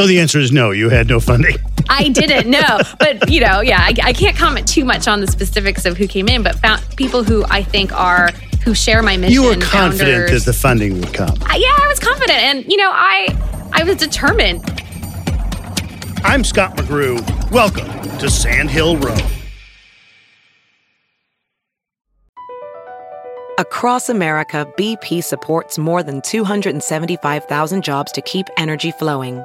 So the answer is no, you had no funding. I didn't know, but you know, yeah, I, I, can't comment too much on the specifics of who came in, but found people who I think are who share my mission. You were confident founders, that the funding would come. Uh, yeah, I was confident, and you know, I I was determined. I'm Scott McGrew. Welcome to Sand Hill Road. Across America, BP supports more than 275,000 jobs to keep energy flowing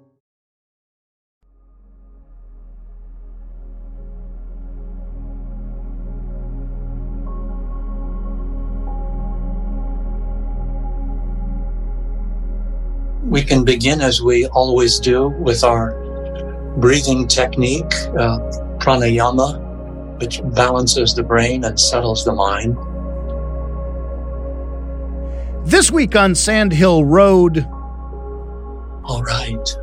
We can begin as we always do with our breathing technique, uh, pranayama, which balances the brain and settles the mind. This week on Sand Hill Road. All right.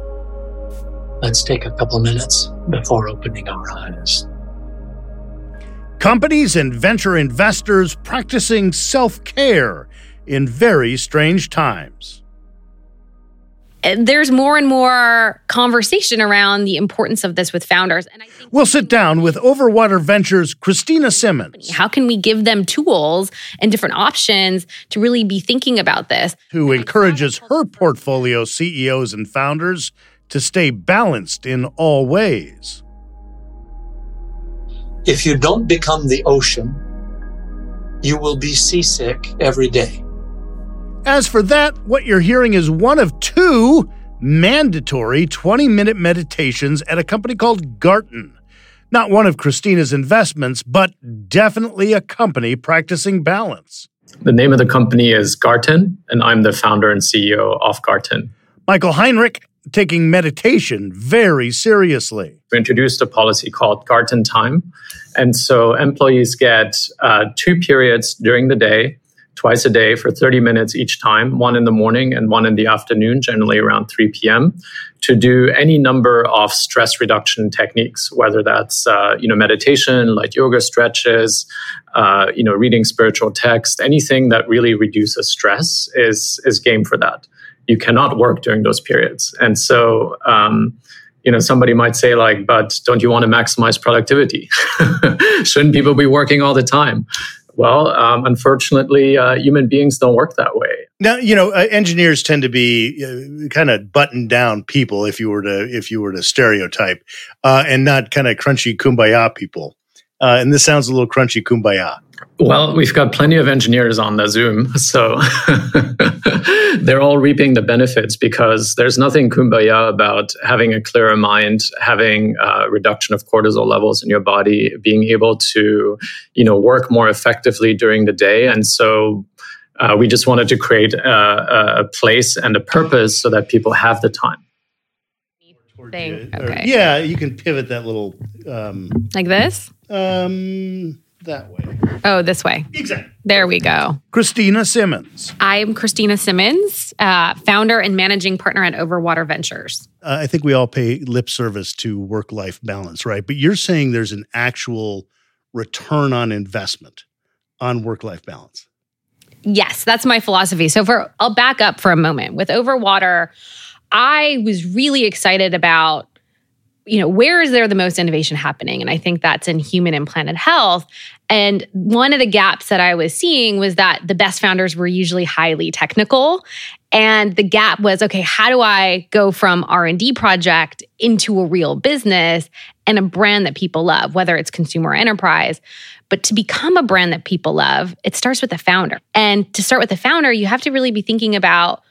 Let's take a couple minutes before opening our eyes. Companies and venture investors practicing self care in very strange times there's more and more conversation around the importance of this with founders. And I think we'll sit down with Overwater Ventures Kristina Simmons. How can we give them tools and different options to really be thinking about this? Who encourages her portfolio CEOs and founders to stay balanced in all ways. If you don't become the ocean, you will be seasick every day. As for that, what you're hearing is one of two mandatory 20 minute meditations at a company called Garten. Not one of Kristina's investments, but definitely a company practicing balance. The name of the company is Garten, and I'm the founder and CEO of Garten. Michael Heinrich taking meditation very seriously. We introduced a policy called Garten Time. And so employees get uh, two periods during the day twice a day for 30 minutes each time, one in the morning and one in the afternoon, generally around 3 p.m., to do any number of stress reduction techniques, whether that's uh, you know meditation, light yoga stretches, uh, you know reading spiritual text, anything that really reduces stress is is game for that. You cannot work during those periods, and so. Um, you know somebody might say like but don't you want to maximize productivity shouldn't people be working all the time well, um, unfortunately, uh, human beings don't work that way. Now, you know, uh, engineers tend to be uh, kind of buttoned down people, if you were to if you were to stereotype, uh, and not kind of crunchy kumbaya people. Uh, and this sounds a little crunchy kumbaya. Well, we've got plenty of engineers on the Zoom, so they're all reaping the benefits because there's nothing kumbaya about having a clearer mind, having a reduction of cortisol levels in your body, being able to, you know, work more effectively during the day. And so uh, we just wanted to create a, a place and a purpose so that people have the time thing. Okay. Yeah, you can pivot that little um, like this. Um, that way. Oh, this way. Exactly. There we go. Kristina Simmons. I'm Kristina Simmons, uh, founder and managing partner at Overwater Ventures. Uh, I think we all pay lip service to work life balance, right? But you're saying there's an actual return on investment on work life balance. Yes, that's my philosophy. So for I'll back up for a moment. With Overwater, I was really excited about you know, where is there the most innovation happening? And I think that's in human and planet health. And one of the gaps that I was seeing was that the best founders were usually highly technical. And the gap was, okay, how do I go from R&D project into a real business? and a brand that people love, whether it's consumer or enterprise. But to become a brand that people love, it starts with the founder. And to start with the founder, you have to really be thinking about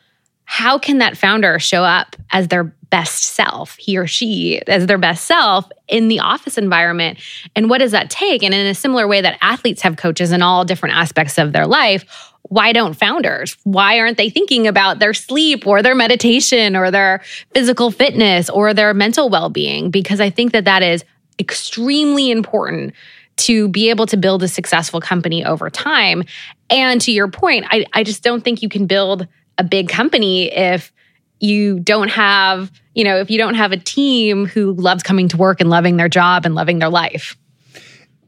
how can that founder show up as their best self, he or she as their best self in the office environment? And what does that take? And in a similar way that athletes have coaches in all different aspects of their life, why don't founders? Why aren't they thinking about their sleep or their meditation or their physical fitness or their mental well being? Because I think that that is extremely important to be able to build a successful company over time. And to your point, I, I just don't think you can build a big company if you don't have, you know, if you don't have a team who loves coming to work and loving their job and loving their life.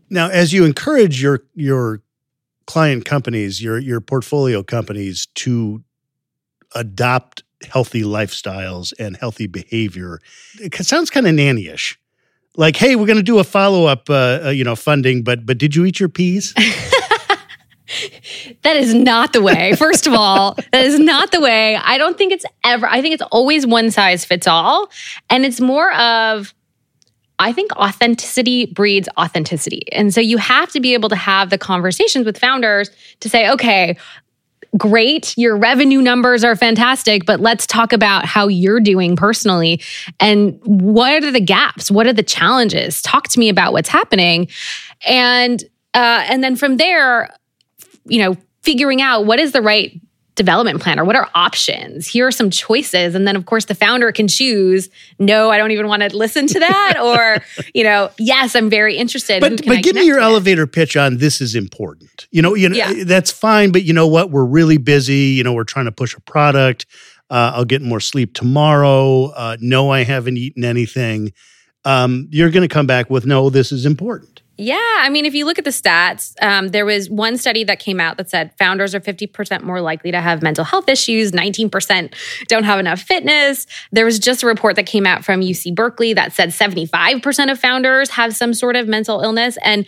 Now, as you encourage your your client companies, your your portfolio companies to adopt healthy lifestyles and healthy behavior, it sounds kind of nannyish. Like, hey, we're going to do a follow up, uh, uh, you know, funding, but but did you eat your peas? that is not the way. First of all, that is not the way. I don't think it's ever, I think it's always one size fits all. And it's more of, I think authenticity breeds authenticity. And so you have to be able to have the conversations with founders to say, okay, great, your revenue numbers are fantastic, but let's talk about how you're doing personally and what are the gaps? What are the challenges? Talk to me about what's happening. And uh, and then from there, you know, figuring out what is the right development plan or what are options? Here are some choices. And then of course the founder can choose no i don't even want to listen to that or you know yes i'm very interested. But, but give me your elevator pitch on this is important. You know you know Yeah. that's fine but you know what? We're really busy. You know we're trying to push a product. Uh, i'll get more sleep tomorrow. Uh, no i haven't eaten anything. Um, you're going to come back with no this is important Yeah, I mean, if you look at the stats, um, there was one study that came out that said founders are 50% more likely to have mental health issues, 19% don't have enough fitness. There was just a report that came out from UC Berkeley that said 75% of founders have some sort of mental illness. And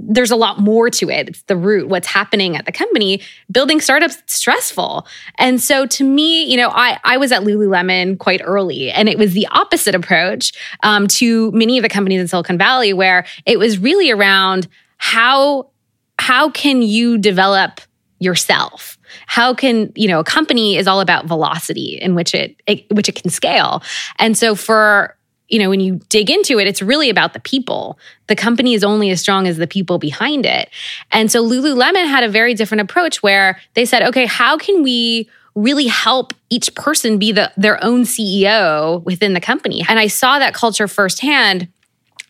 there's a lot more to it. It's the root, what's happening at the company. Building startups is stressful. And so to me, you know, I, I was at Lululemon quite early, and it was the opposite approach um, to many of the companies in Silicon Valley, where it was really around how how can you develop yourself how can you know a company is all about velocity in which it, it which it can scale and so for you know when you dig into it it's really about the people. The company is only as strong as the people behind it. And so lululemon had a very different approach where they said okay how can we really help each person be the, their own ceo within the company? And i saw that culture firsthand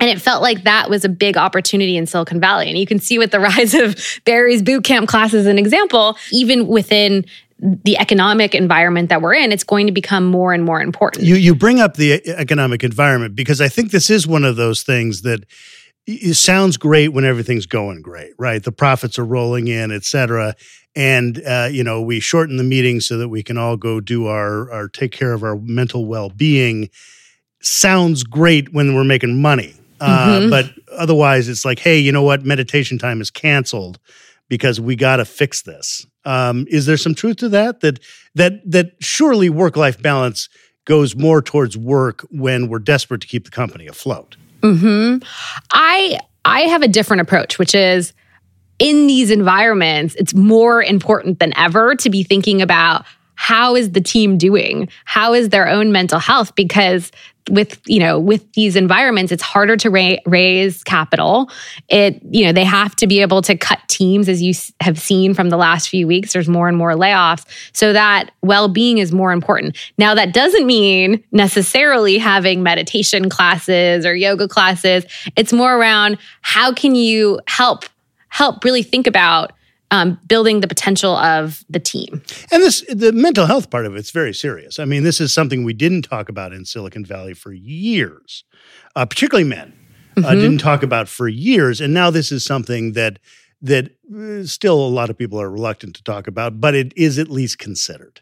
and it felt like that was a big opportunity in Silicon Valley. And you can see with the rise of Barry's bootcamp class as an example, even within the economic environment that we're in, it's going to become more and more important. You you bring up the economic environment because I think this is one of those things that it sounds great when everything's going great, right? The profits are rolling in, et cetera. And uh, you know, we shorten the meeting so that we can all go do our our take care of our mental well being. Sounds great when we're making money. Uh, Mhm. but otherwise, it's like, hey, you know what? Meditation time is canceled because we got to fix this. Um, is there some truth to that? That that that surely work life balance goes more towards work when we're desperate to keep the company afloat. hmm I I have a different approach, which is in these environments, it's more important than ever to be thinking about how is the team doing? How is their own mental health? Because with you know with these environments it's harder to ra- raise capital. It you know they have to be able to cut teams as you s- have seen from the last few weeks. There's more and more layoffs. So that well-being is more important. Now that doesn't mean necessarily having meditation classes or yoga classes. It's more around how can you help help really think about um, building the potential of the team And this the mental health part of it's very serious. I mean, this is something we didn't talk about in Silicon Valley for years, uh, particularly men uh, Mhm. didn't talk about for years, and now this is something that that uh, still a lot of people are reluctant to talk about, but it is at least considered.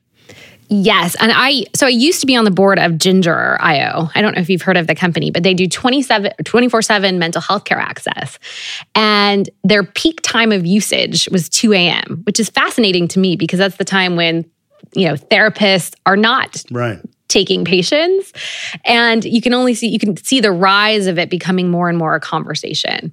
Yes. And I, so I used to be on the board of Ginger IO. I don't know if you've heard of the company, but they do 27, 24 7 mental health care access. And their peak time of usage was 2 a.m., which is fascinating to me because that's the time when, you know, therapists are not Right. taking patients. And you can only see, you can see the rise of it becoming more and more a conversation.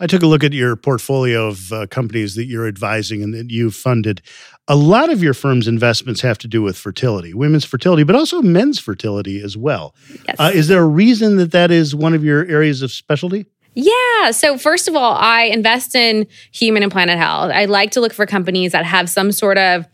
I took a look at your portfolio of uh, companies that you're advising and that you've funded. A lot of your firm's investments have to do with fertility, women's fertility, but also men's fertility as well. Yes. Uh, is there a reason that that is one of your areas of specialty? Yeah. So, first of all, I invest in human and planet health. I like to look for companies that have some sort of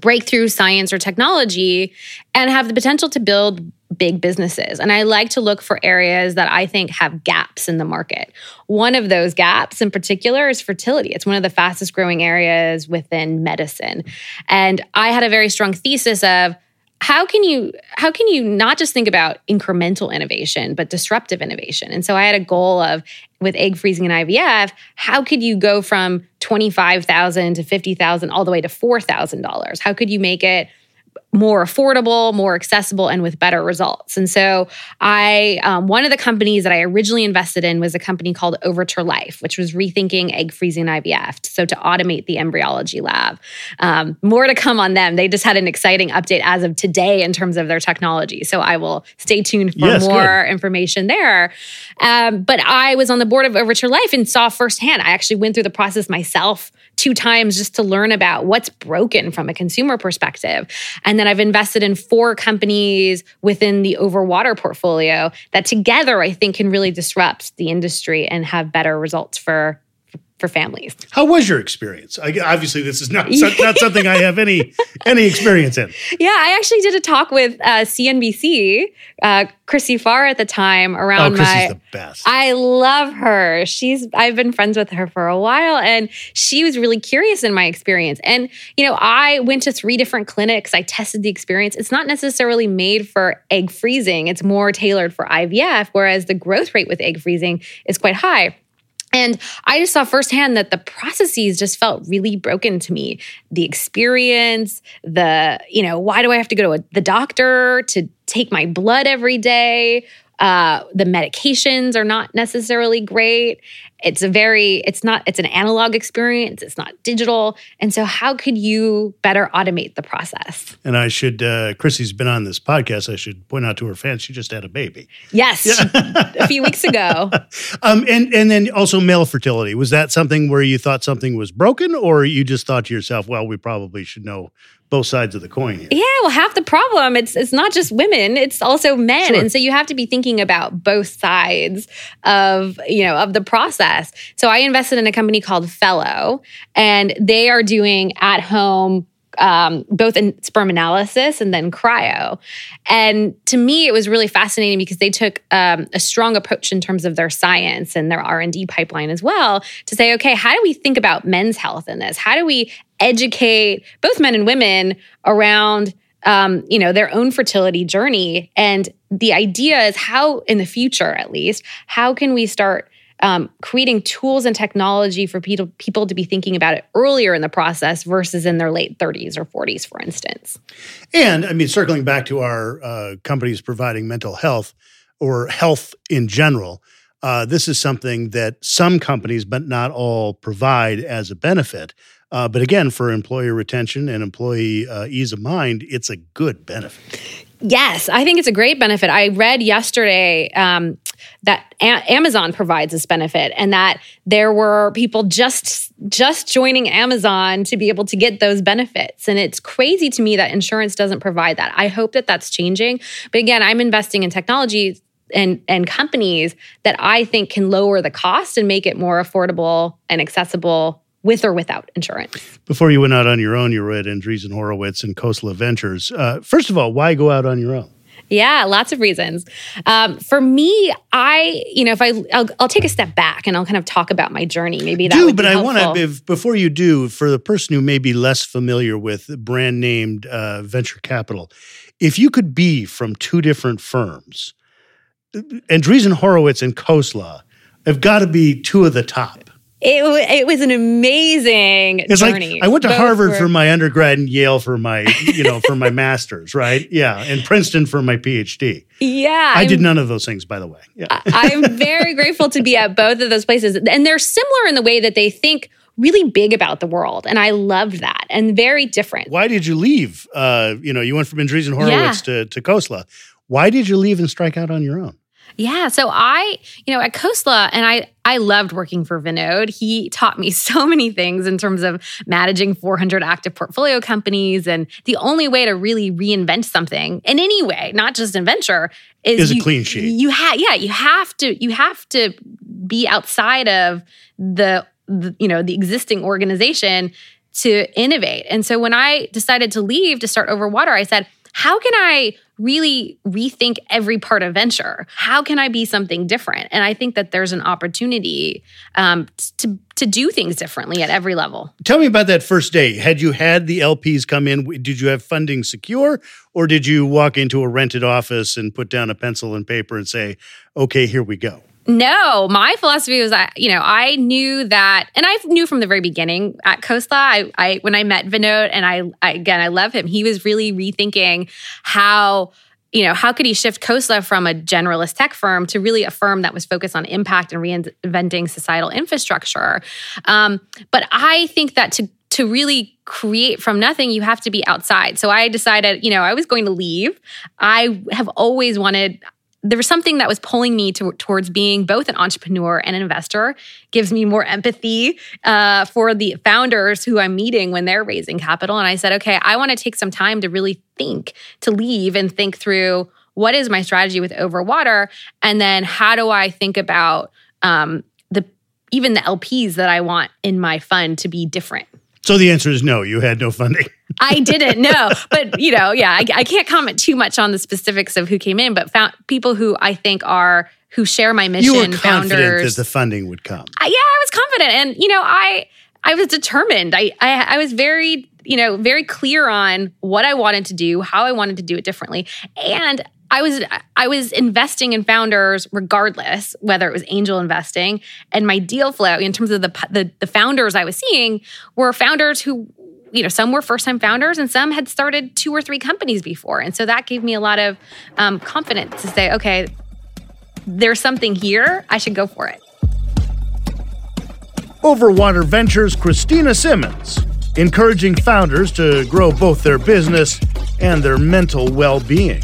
breakthrough science or technology and have the potential to build big businesses. And I like to look for areas that I think have gaps in the market. One of those gaps in particular is fertility. It's one of the fastest growing areas within medicine. And I had a very strong thesis of how can you how can you not just think about incremental innovation but disruptive innovation and so i had a goal of with egg freezing and ivf how could you go from 25000 to 50000 all the way to $4000 how could you make it more affordable, more accessible, and with better results. And so, I um, one of the companies that I originally invested in was a company called Overture Life, which was rethinking egg freezing IVF, so to automate the embryology lab. Um, more to come on them. They just had an exciting update as of today in terms of their technology. So I will stay tuned for Yes, more good. information there. Um, but I was on the board of Overture Life and saw firsthand. I actually went through the process myself two times just to learn about what's broken from a consumer perspective. And then I've invested in four companies within the Overwater portfolio that together I think can really disrupt the industry and have better results for for families. How was your experience? I, obviously, this is not not something I have any any experience in. Yeah, I actually did a talk with uh, CNBC, uh, Chrissy Farr at the time Oh, around Chrissy's my. the best. I love her. She's I've been friends with her for a while and she was really curious in my experience. And you know, I went to three different clinics. I tested the experience. It's not necessarily made for egg freezing. It's more tailored for IVF whereas the growth rate with egg freezing is quite high. And I just saw firsthand that the processes just felt really broken to me. The experience, the, you know, why do I have to go to a, the doctor to take my blood every day? Uh, the medications are not necessarily great. It's a very, it's not, it's an analog experience. It's not digital. And so, how could you better automate the process? and I should, uh, Chrissy's been on this podcast. I should point out to her fans she just had a baby. Yes, a few weeks ago. Um, and and then also male fertility. Was that something where you thought something was broken, or you just thought to yourself, "Well, we probably should know both sides of the coin here." Yeah, well, half the problem it's it's not just women; it's also men, Sure. and so you have to be thinking about both sides of you know of the process. So I invested in a company called Fellow, and they are doing at home. Um, both in sperm analysis and then cryo. And to me, it was really fascinating because they took um, a strong approach in terms of their science and their R and D pipeline as well to say, okay, how do we think about men's health in this? How do we educate both men and women around um, you know their own fertility journey? And the idea is how, in the future at least, how can we start um, creating tools and technology for people people to be thinking about it earlier in the process versus in their late 30s or 40s, for instance. And I mean, circling back to our uh, companies providing mental health or health in general, uh, this is something that some companies, but not all, provide as a benefit. Uh, but again, for employer retention and employee uh, ease of mind, it's a good benefit. Yes, I think it's a great benefit. I read yesterday um, that a- Amazon provides this benefit, and that there were people just just joining Amazon to be able to get those benefits. And it's crazy to me that insurance doesn't provide that. I hope that that's changing. But again, I'm investing in technology and and companies that I think can lower the cost and make it more affordable and accessible with or without insurance. Before you went out on your own, you were at Andreessen Horowitz and Khosla Ventures. Uh, first of all, why go out on your own? Yeah, lots of reasons. Um, for me, I, you know, if I, I'll, I'll, take a step back and I'll kind of talk about my journey. Maybe that do, but I want to, before you do, for the person who may be less familiar with brand named uh, venture capital, if you could be from two different firms, Andreessen Horowitz and Khosla have got to be two of the top. It, it was an amazing it's journey. Like I went to Both Harvard were... for my undergrad and Yale for my, you know, for my master's, right? Yeah, and Princeton for my PhD. Yeah, I I'm, did none of those things, by the way. Yeah. I'm very grateful to be at both of those places, and they're similar in the way that they think really big about the world, and I loved that, and very different. Why did you leave? Uh, you know, you went from Andreessen Horowitz yeah. to to Khosla. Why did you leave and strike out on your own? Yeah. So I, you know, at Khosla, and I, I loved working for Vinod. He taught me so many things in terms of managing 400 active portfolio companies. And the only way to really reinvent something in any way, not just in venture, is, is you, a clean sheet. You have, yeah, you have to, you have to be outside of the, the, you know, the existing organization to innovate. And so when I decided to leave to start Overwater, I said, how can I really rethink every part of venture? How can I be something different? And I think that there's an opportunity um, to to do things differently at every level. Tell me about that first day. Had you had the LPs come in? Did you have funding secure, or did you walk into a rented office and put down a pencil and paper and say, "Okay, here we go"? No, my philosophy was that, you know, I knew that, and I knew from the very beginning at Khosla, I, I when I met Vinod, and I, I, again, I love him. He was really rethinking how, you know, how could he shift Khosla from a generalist tech firm to really a firm that was focused on impact and reinventing societal infrastructure? Um, but I think that to to really create from nothing, you have to be outside. So I decided, you know, I was going to leave. I have always wanted there was something that was pulling me to, towards being both an entrepreneur and an investor. Gives me more empathy uh, for the founders who i'm meeting when they're raising capital. And i said okay i want to take some time to really think to leave and think through what is my strategy with overwater? And then how do i think about um, the even the lps that i want in my fund to be different? So the answer is no, you had no funding. I didn't know, but you know, yeah, I, I, can't comment too much on the specifics of who came in, but found people who I think are who share my mission. You were confident founders. that the funding would come. Uh, yeah, I was confident, and you know, I I was determined. I, I I was very you know very clear on what I wanted to do, how I wanted to do it differently, and I was I was investing in founders regardless whether it was angel investing and my deal flow in terms of the the, the founders I was seeing were founders who you know some were first time founders and some had started two or three companies before and so that gave me a lot of um, confidence to say okay there's something here I should go for it. Overwater Ventures Kristina Simmons encouraging founders to grow both their business and their mental well-being.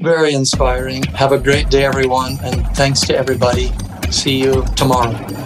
Very inspiring. Have a great day, everyone, and thanks to everybody. See you tomorrow.